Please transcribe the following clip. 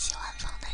喜欢放的。